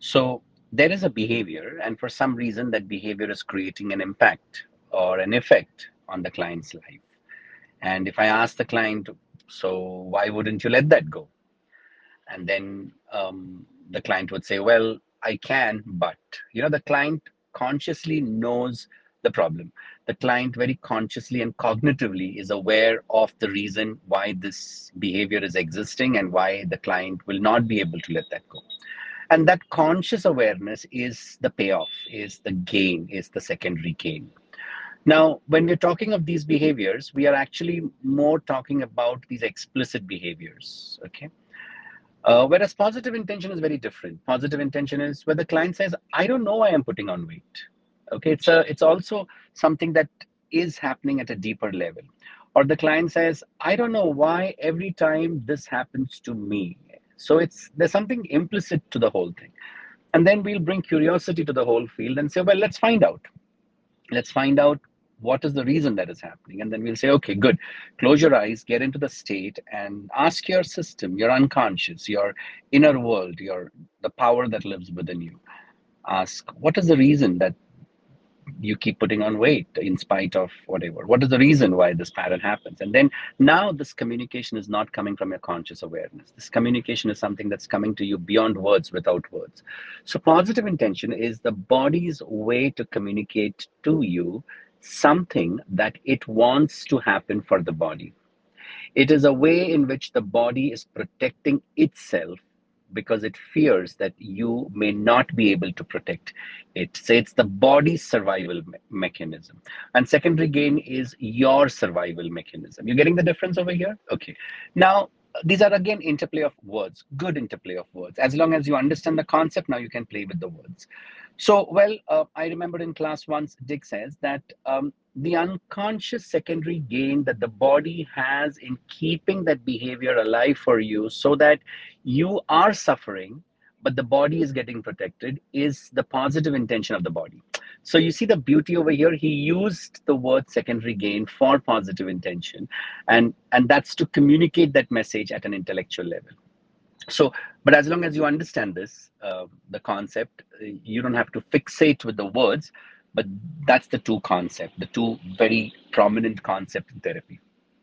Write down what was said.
So there is a behavior, and for some reason, that behavior is creating an impact or an effect on the client's life. And if I ask the client, so why wouldn't you let that go? And then um, the client would say, well, I can, but you know, the client consciously knows the problem. The client very consciously and cognitively is aware of the reason why this behavior is existing and why the client will not be able to let that go. And that conscious awareness is the payoff, is the gain, is the secondary gain. Now, when we're talking of these behaviors, we are actually more talking about these explicit behaviors. Okay. Uh, whereas positive intention is very different. Positive intention is where the client says, "I don't know why I'm putting on weight." Okay, it's a it's also something that is happening at a deeper level. Or the client says, "I don't know why every time this happens to me." So it's there's something implicit to the whole thing, and then we'll bring curiosity to the whole field and say, "Well, let's find out. Let's find out what is the reason that is happening. And then we'll say okay good. Close your eyes get into the state and ask your system your unconscious your inner world your the power that lives within you. Ask what is the reason that you keep putting on weight in spite of whatever. What is the reason why this pattern happens? And then now this communication is not coming from your conscious awareness. This communication is something that's coming to you beyond words without words. So positive intention is the body's way to communicate to you something that it wants to happen for the body. It is a way in which the body is protecting itself because it fears that you may not be able to protect it. So it's the body's survival me mechanism. And secondary gain is your survival mechanism. You're getting the difference over here? Okay. Now, these are again interplay of words, good interplay of words. As long as you understand the concept, now you can play with the words. So, well, uh, I remember in class once, Dick says that um, the unconscious secondary gain that the body has in keeping that behavior alive for you so that you are suffering, but the body is getting protected is the positive intention of the body. So you see the beauty over here. He used the word secondary gain for positive intention, and and that's to communicate that message at an intellectual level so but as long as you understand this uh, the concept you don't have to fixate with the words but that's the two concept the two very prominent concept in therapy